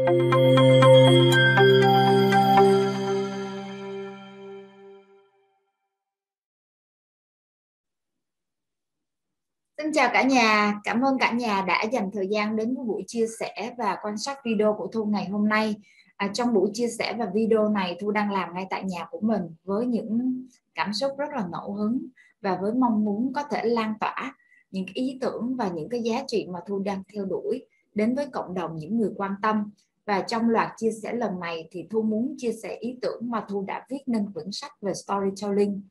Xin chào cả nhà, cảm ơn cả nhà đã dành thời gian đến với buổi chia sẻ và quan sát video của Thu ngày hôm nay. À, trong buổi chia sẻ và video này Thu đang làm ngay tại nhà của mình với những cảm xúc rất là ngẫu hứng và với mong muốn có thể lan tỏa những ý tưởng và những cái giá trị mà Thu đang theo đuổi đến với cộng đồng những người quan tâm. Và trong loạt chia sẻ lần này thì Thu muốn chia sẻ ý tưởng mà Thu đã viết nên quyển sách về storytelling.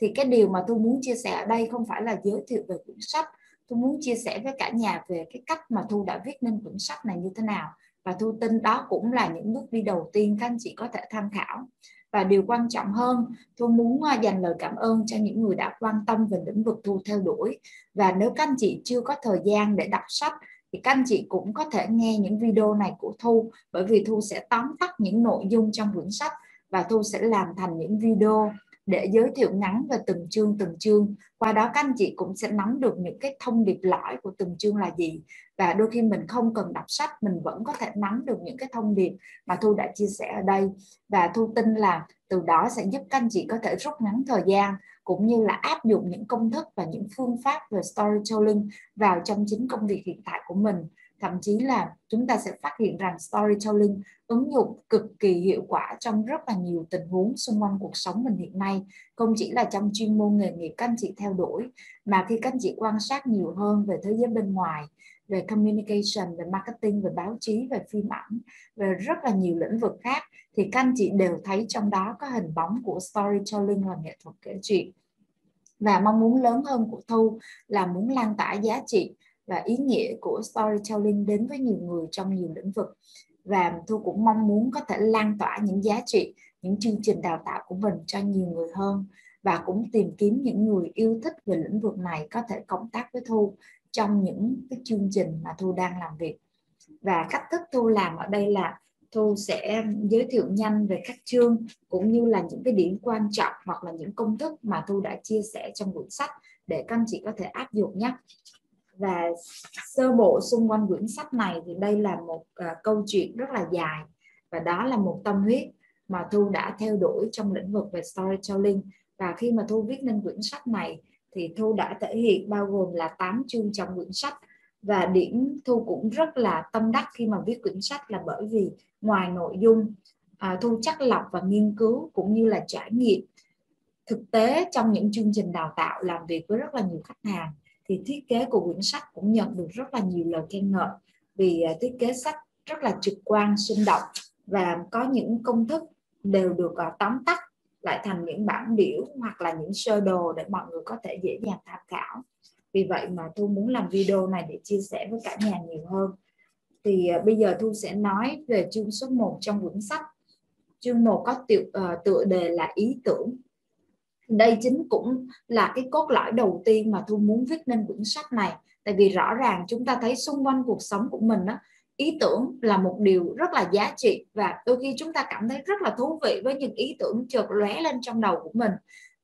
Thì cái điều mà Thu muốn chia sẻ ở đây không phải là giới thiệu về quyển sách. Thu muốn chia sẻ với cả nhà về cái cách mà thu đã viết nên quyển sách này như thế nào. Và thu tin đó cũng là những bước đi đầu tiên các anh chị có thể tham khảo. Và điều quan trọng hơn, thu muốn à, dành lời cảm ơn cho những người đã quan tâm về lĩnh vực thu theo đuổi. Và nếu các anh chị chưa có thời gian để đọc sách thì các anh chị cũng có thể nghe những video này của thu, bởi vì thu sẽ tóm tắt những nội dung trong quyển sách và thu sẽ làm thành những video để giới thiệu ngắn về từng chương từng chương. Qua đó các anh chị cũng sẽ nắm được những cái thông điệp lõi của từng chương là gì. Và đôi khi mình không cần đọc sách, mình vẫn có thể nắm được những cái thông điệp mà thu đã chia sẻ ở đây. Và thu tin là từ đó sẽ giúp các anh chị có thể rút ngắn thời gian cũng như là áp dụng những công thức và những phương pháp về storytelling vào trong chính công việc hiện tại của mình thậm chí là chúng ta sẽ phát hiện rằng storytelling ứng dụng cực kỳ hiệu quả trong rất là nhiều tình huống xung quanh cuộc sống mình hiện nay. Không chỉ là trong chuyên môn nghề nghiệp, các anh chị theo đuổi, mà khi các anh chị quan sát nhiều hơn về thế giới bên ngoài, về communication, về marketing, về báo chí, về phim ảnh, về rất là nhiều lĩnh vực khác, thì các anh chị đều thấy trong đó có hình bóng của storytelling là nghệ thuật kể chuyện. Và mong muốn lớn hơn của thu là muốn lan tỏa giá trị và ý nghĩa của storytelling đến với nhiều người trong nhiều lĩnh vực. Và thu cũng mong muốn có thể lan tỏa những giá trị, những chương trình đào tạo của mình cho nhiều người hơn và cũng tìm kiếm những người yêu thích về lĩnh vực này có thể cộng tác với thu trong những cái chương trình mà thu đang làm việc. Và cách thức thu làm ở đây là thu sẽ giới thiệu nhanh về các chương cũng như là những cái điểm quan trọng hoặc là những công thức mà thu đã chia sẻ trong cuốn sách để các anh chị có thể áp dụng nhé và sơ bộ xung quanh quyển sách này thì đây là một uh, câu chuyện rất là dài. Và đó là một tâm huyết mà thu đã theo đuổi trong lĩnh vực về storytelling. Và khi mà thu viết nên quyển sách này thì thu đã thể hiện bao gồm là 8 chương trong quyển sách. Và điểm thu cũng rất là tâm đắc khi mà viết quyển sách là bởi vì ngoài nội dung à, thu chắc lọc và nghiên cứu cũng như là trải nghiệm thực tế trong những chương trình đào tạo làm việc với rất là nhiều khách hàng thì thiết kế của quyển sách cũng nhận được rất là nhiều lời khen ngợi vì à, thiết kế sách rất là trực quan sinh động và có những công thức đều được à, tóm tắt lại thành những bản biểu hoặc là những sơ đồ để mọi người có thể dễ dàng tham khảo. Vì vậy mà thu muốn làm video này để chia sẻ với cả nhà nhiều hơn. Thì à, bây giờ thu sẽ nói về chương số 1 trong quyển sách. Chương 1 có tiểu, uh, tựa đề là ý tưởng đây chính cũng là cái cốt lõi đầu tiên mà thu muốn viết nên quyển sách này. Tại vì rõ ràng chúng ta thấy xung quanh cuộc sống của mình đó, ý tưởng là một điều rất là giá trị và đôi khi chúng ta cảm thấy rất là thú vị với những ý tưởng chợt lóe lên trong đầu của mình.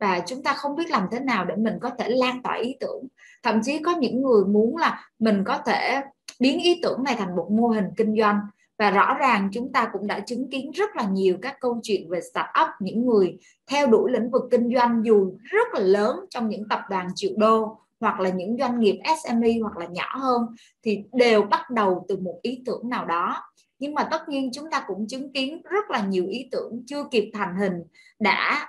Và chúng ta không biết làm thế nào để mình có thể lan tỏa ý tưởng. Thậm chí có những người muốn là mình có thể biến ý tưởng này thành một mô hình kinh doanh và rõ ràng chúng ta cũng đã chứng kiến rất là nhiều các câu chuyện về startup, những người theo đuổi lĩnh vực kinh doanh dù rất là lớn trong những tập đoàn triệu đô hoặc là những doanh nghiệp SME hoặc là nhỏ hơn, thì đều bắt đầu từ một ý tưởng nào đó. Nhưng mà tất nhiên chúng ta cũng chứng kiến rất là nhiều ý tưởng chưa kịp thành hình, đã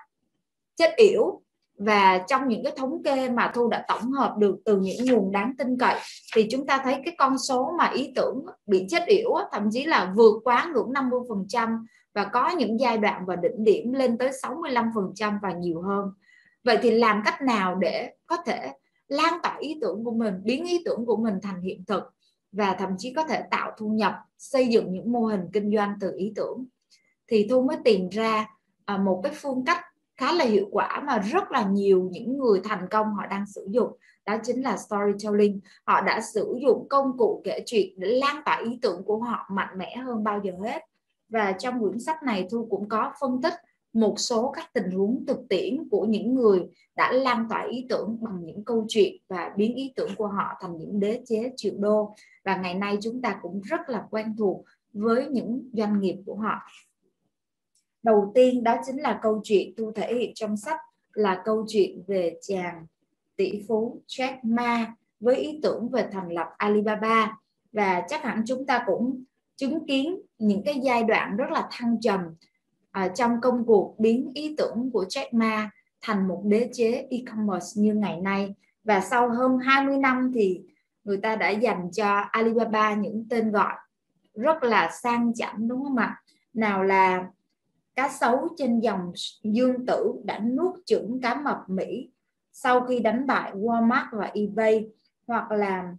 chết yểu và trong những cái thống kê mà thu đã tổng hợp được từ những nguồn đáng tin cậy, thì chúng ta thấy cái con số mà ý tưởng bị chết yểu thậm chí là vượt quá ngưỡng 50 phần trăm và có những giai đoạn và đỉnh điểm lên tới 65 phần trăm và nhiều hơn. Vậy thì làm cách nào để có thể lan tỏa ý tưởng của mình, biến ý tưởng của mình thành hiện thực và thậm chí có thể tạo thu nhập, xây dựng những mô hình kinh doanh từ ý tưởng? Thì thu mới tìm ra à, một cái phương cách khá là hiệu quả mà rất là nhiều những người thành công họ đang sử dụng. Đó chính là storytelling. Họ đã sử dụng công cụ kể chuyện để lan tỏa ý tưởng của họ mạnh mẽ hơn bao giờ hết. Và trong quyển sách này, thu cũng có phân tích một số các tình huống thực tiễn của những người đã lan tỏa ý tưởng bằng những câu chuyện và biến ý tưởng của họ thành những đế chế triệu đô. Và ngày nay chúng ta cũng rất là quen thuộc với những doanh nghiệp của họ đầu tiên đó chính là câu chuyện thu thể hiện trong sách là câu chuyện về chàng tỷ phú Jack Ma với ý tưởng về thành lập Alibaba và chắc hẳn chúng ta cũng chứng kiến những cái giai đoạn rất là thăng trầm à, trong công cuộc biến ý tưởng của Jack Ma thành một đế chế e-commerce như ngày nay và sau hơn 20 năm thì người ta đã dành cho Alibaba những tên gọi rất là sang chảnh đúng không ạ? Nào là cá sấu trên dòng dương tử đã nuốt chửng cá mập Mỹ sau khi đánh bại Walmart và eBay hoặc là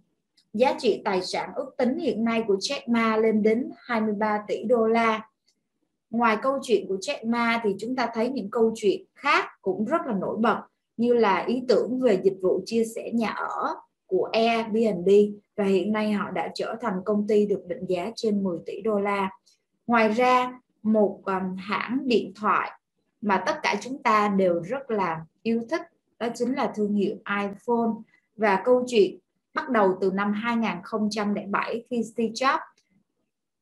giá trị tài sản ước tính hiện nay của Jack Ma lên đến 23 tỷ đô la. Ngoài câu chuyện của Jack Ma thì chúng ta thấy những câu chuyện khác cũng rất là nổi bật như là ý tưởng về dịch vụ chia sẻ nhà ở của Airbnb và hiện nay họ đã trở thành công ty được định giá trên 10 tỷ đô la. Ngoài ra, một um, hãng điện thoại mà tất cả chúng ta đều rất là yêu thích đó chính là thương hiệu iPhone. Và câu chuyện bắt đầu từ năm 2007 khi Steve Jobs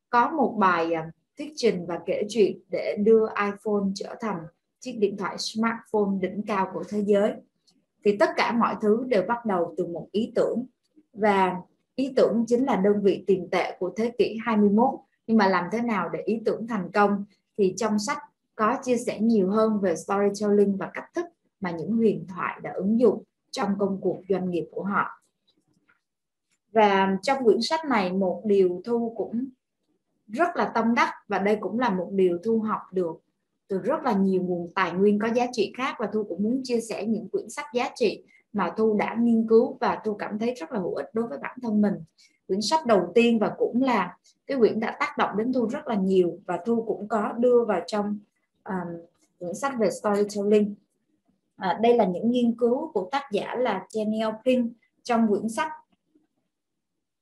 có một bài um, thuyết trình và kể chuyện để đưa iPhone trở thành chiếc điện thoại smartphone đỉnh cao của thế giới. Thì tất cả mọi thứ đều bắt đầu từ một ý tưởng. Và ý tưởng chính là đơn vị tiền tệ của thế kỷ 21 nhưng mà làm thế nào để ý tưởng thành công thì trong sách có chia sẻ nhiều hơn về storytelling và cách thức mà những huyền thoại đã ứng dụng trong công cuộc doanh nghiệp của họ. Và trong quyển sách này, một điều thu cũng rất là tâm đắc, và đây cũng là một điều thu học được từ rất là nhiều nguồn tài nguyên có giá trị khác, và thu cũng muốn chia sẻ những quyển sách giá trị mà thu đã nghiên cứu, và thu cảm thấy rất là hữu ích đối với bản thân mình quyển sách đầu tiên và cũng là cái quyển đã tác động đến thu rất là nhiều và thu cũng có đưa vào trong um, quyển sách về storytelling. À, đây là những nghiên cứu của tác giả là Daniel Pink trong quyển sách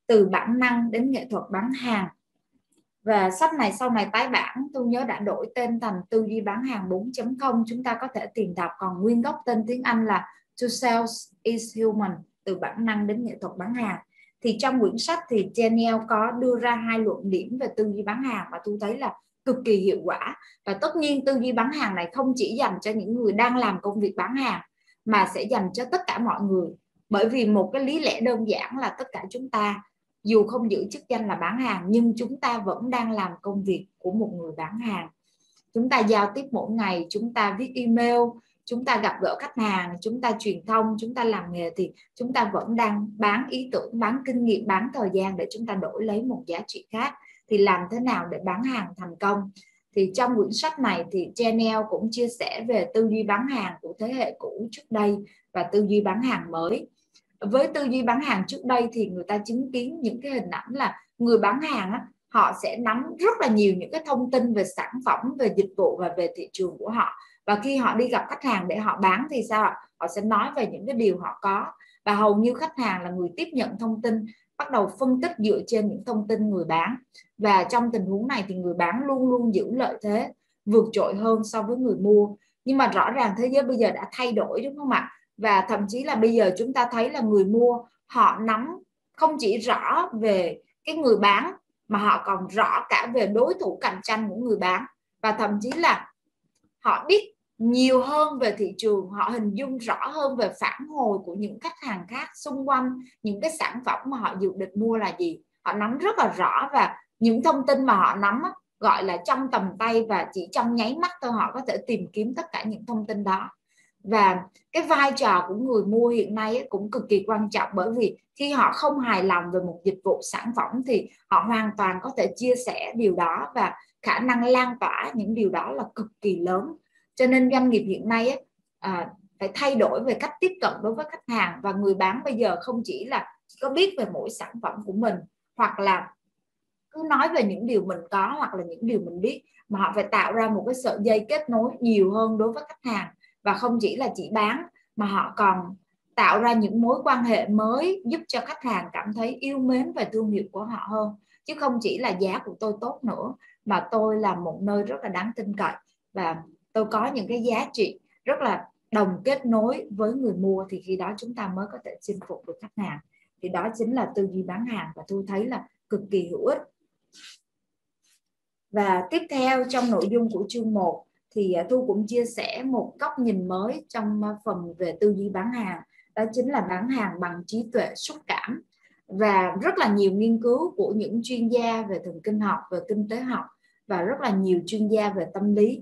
từ bản năng đến nghệ thuật bán hàng. Và sách này sau này tái bản tôi nhớ đã đổi tên thành tư duy bán hàng 4.0 chúng ta có thể tìm đọc còn nguyên gốc tên tiếng Anh là To Sales is Human từ bản năng đến nghệ thuật bán hàng thì trong quyển sách thì Daniel có đưa ra hai luận điểm về tư duy bán hàng mà tôi thấy là cực kỳ hiệu quả. Và tất nhiên tư duy bán hàng này không chỉ dành cho những người đang làm công việc bán hàng, mà sẽ dành cho tất cả mọi người. Bởi vì một cái lý lẽ đơn giản là tất cả chúng ta, dù không giữ chức danh là bán hàng, nhưng chúng ta vẫn đang làm công việc của một người bán hàng. Chúng ta giao tiếp mỗi ngày, chúng ta viết email chúng ta gặp gỡ khách hàng chúng ta truyền thông chúng ta làm nghề thì chúng ta vẫn đang bán ý tưởng bán kinh nghiệm bán thời gian để chúng ta đổi lấy một giá trị khác. Thì làm thế nào để bán hàng thành công? Thì trong quyển sách này thì Chanel cũng chia sẻ về tư duy bán hàng của thế hệ cũ trước đây và tư duy bán hàng mới. Với tư duy bán hàng trước đây thì người ta chứng kiến những cái hình ảnh là người bán hàng á, họ sẽ nắm rất là nhiều những cái thông tin về sản phẩm về dịch vụ và về thị trường của họ và khi họ đi gặp khách hàng để họ bán thì sao ạ? Họ sẽ nói về những cái điều họ có. Và hầu như khách hàng là người tiếp nhận thông tin, bắt đầu phân tích dựa trên những thông tin người bán. Và trong tình huống này thì người bán luôn luôn giữ lợi thế, vượt trội hơn so với người mua. Nhưng mà rõ ràng thế giới bây giờ đã thay đổi, đúng không ạ? Và thậm chí là bây giờ chúng ta thấy là người mua, họ nắm không chỉ rõ về cái người bán, mà họ còn rõ cả về đối thủ cạnh tranh của người bán. Và thậm chí là họ biết nhiều hơn về thị trường, họ hình dung rõ hơn về phản hồi của những khách hàng khác xung quanh, những cái sản phẩm mà họ dự định mua là gì. Họ nắm rất là rõ và những thông tin mà họ nắm gọi là trong tầm tay và chỉ trong nháy mắt thôi họ có thể tìm kiếm tất cả những thông tin đó. Và cái vai trò của người mua hiện nay cũng cực kỳ quan trọng bởi vì khi họ không hài lòng về một dịch vụ sản phẩm thì họ hoàn toàn có thể chia sẻ điều đó và khả năng lan tỏa những điều đó là cực kỳ lớn. Cho nên doanh nghiệp hiện nay ấy, à, phải thay đổi về cách tiếp cận đối với khách hàng và người bán bây giờ không chỉ là có biết về mỗi sản phẩm của mình hoặc là cứ nói về những điều mình có hoặc là những điều mình biết mà họ phải tạo ra một cái sợi dây kết nối nhiều hơn đối với khách hàng. Và không chỉ là chỉ bán mà họ còn tạo ra những mối quan hệ mới giúp cho khách hàng cảm thấy yêu mến và thương hiệu của họ hơn. Chứ không chỉ là giá của tôi tốt nữa mà tôi là một nơi rất là đáng tin cậy và tôi có những cái giá trị rất là đồng kết nối với người mua, thì khi đó chúng ta mới có thể chinh phục được khách hàng. Thì đó chính là tư duy bán hàng và tôi thấy là cực kỳ hữu ích. Và tiếp theo trong nội dung của chương 1 thì à, Thu cũng chia sẻ một góc nhìn mới trong à, phần về tư duy bán hàng. Đó chính là bán hàng bằng trí tuệ xúc cảm và rất là nhiều nghiên cứu của những chuyên gia về thần kinh học về kinh tế học và rất là nhiều chuyên gia về tâm lý.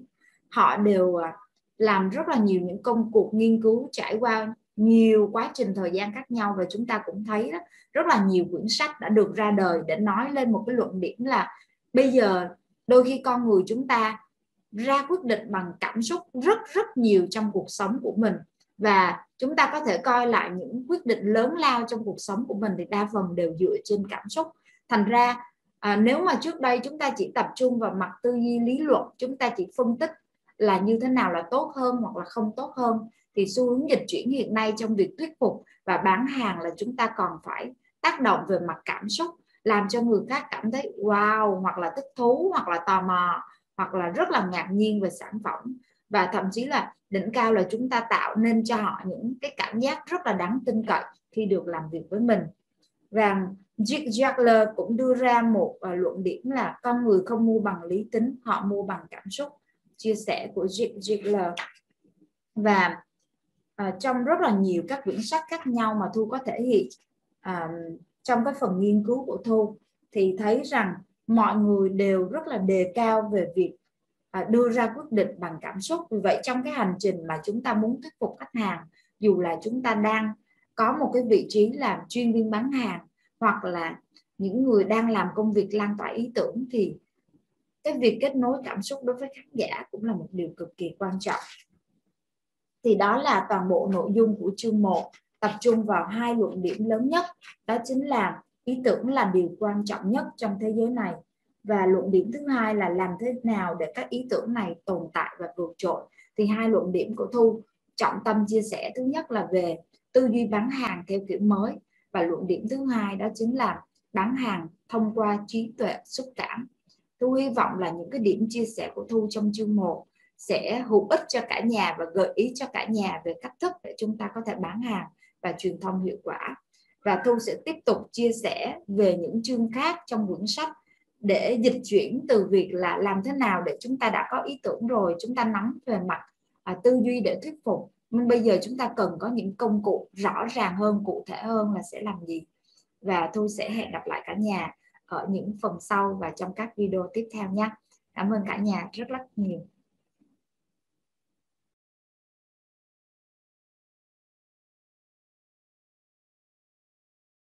Họ đều à, làm rất là nhiều những công cuộc nghiên cứu trải qua nhiều quá trình thời gian khác nhau và chúng ta cũng thấy đó, rất là nhiều quyển sách đã được ra đời để nói lên một cái luận điểm là bây giờ đôi khi con người chúng ta ra quyết định bằng cảm xúc rất rất nhiều trong cuộc sống của mình và chúng ta có thể coi lại những quyết định lớn lao trong cuộc sống của mình thì đa phần đều dựa trên cảm xúc. Thành ra à, nếu mà trước đây chúng ta chỉ tập trung vào mặt tư duy lý luận chúng ta chỉ phân tích là như thế nào là tốt hơn hoặc là không tốt hơn thì xu hướng dịch chuyển hiện nay trong việc thuyết phục và bán hàng là chúng ta còn phải tác động về mặt cảm xúc làm cho người khác cảm thấy wow hoặc là thích thú hoặc là tò mò hoặc là rất là ngạc nhiên về sản phẩm và thậm chí là đỉnh cao là chúng ta tạo nên cho họ những cái cảm giác rất là đáng tin cậy khi được làm việc với mình. Và Jig Jagler cũng đưa ra một uh, luận điểm là con người không mua bằng lý tính họ mua bằng cảm xúc chia sẻ của Jig Jagler và uh, trong rất là nhiều các quyển sách khác nhau mà thu có thể hiện uh, trong cái phần nghiên cứu của thu thì thấy rằng mọi người đều rất là đề cao về việc À, đưa ra quyết định bằng cảm xúc. Vì vậy trong cái hành trình mà chúng ta muốn thuyết phục khách hàng, dù là chúng ta đang có một cái vị trí làm chuyên viên bán hàng, hoặc là những người đang làm công việc lan tỏa ý tưởng, thì cái việc kết nối cảm xúc đối với khán giả cũng là một điều cực kỳ quan trọng. Thì đó là toàn bộ nội dung của chương 1 tập trung vào hai luận điểm lớn nhất, đó chính là ý tưởng là điều quan trọng nhất trong thế giới này và luận điểm thứ hai là làm thế nào để các ý tưởng này tồn tại và vượt trội. Thì hai luận điểm của thu, trọng tâm chia sẻ thứ nhất là về tư duy bán hàng theo kiểu mới. Và luận điểm thứ hai đó chính là bán hàng thông qua trí tuệ, xúc cảm. Thu hy vọng là những cái điểm chia sẻ của thu trong chương 1 sẽ hữu ích cho cả nhà và gợi ý cho cả nhà về cách thức để chúng ta có thể bán hàng và truyền thông hiệu quả. Và thu sẽ tiếp tục chia sẻ về những chương khác trong quyển sách để dịch chuyển từ việc là làm thế nào để chúng ta đã có ý tưởng rồi chúng ta nắm về mặt à, tư duy để thuyết phục. Nhưng bây giờ chúng ta cần có những công cụ rõ ràng hơn cụ thể hơn là sẽ làm gì. Và thu sẽ hẹn gặp lại cả nhà ở những phần sau và trong các video tiếp theo nhé. Cảm ơn cả nhà rất rất nhiều.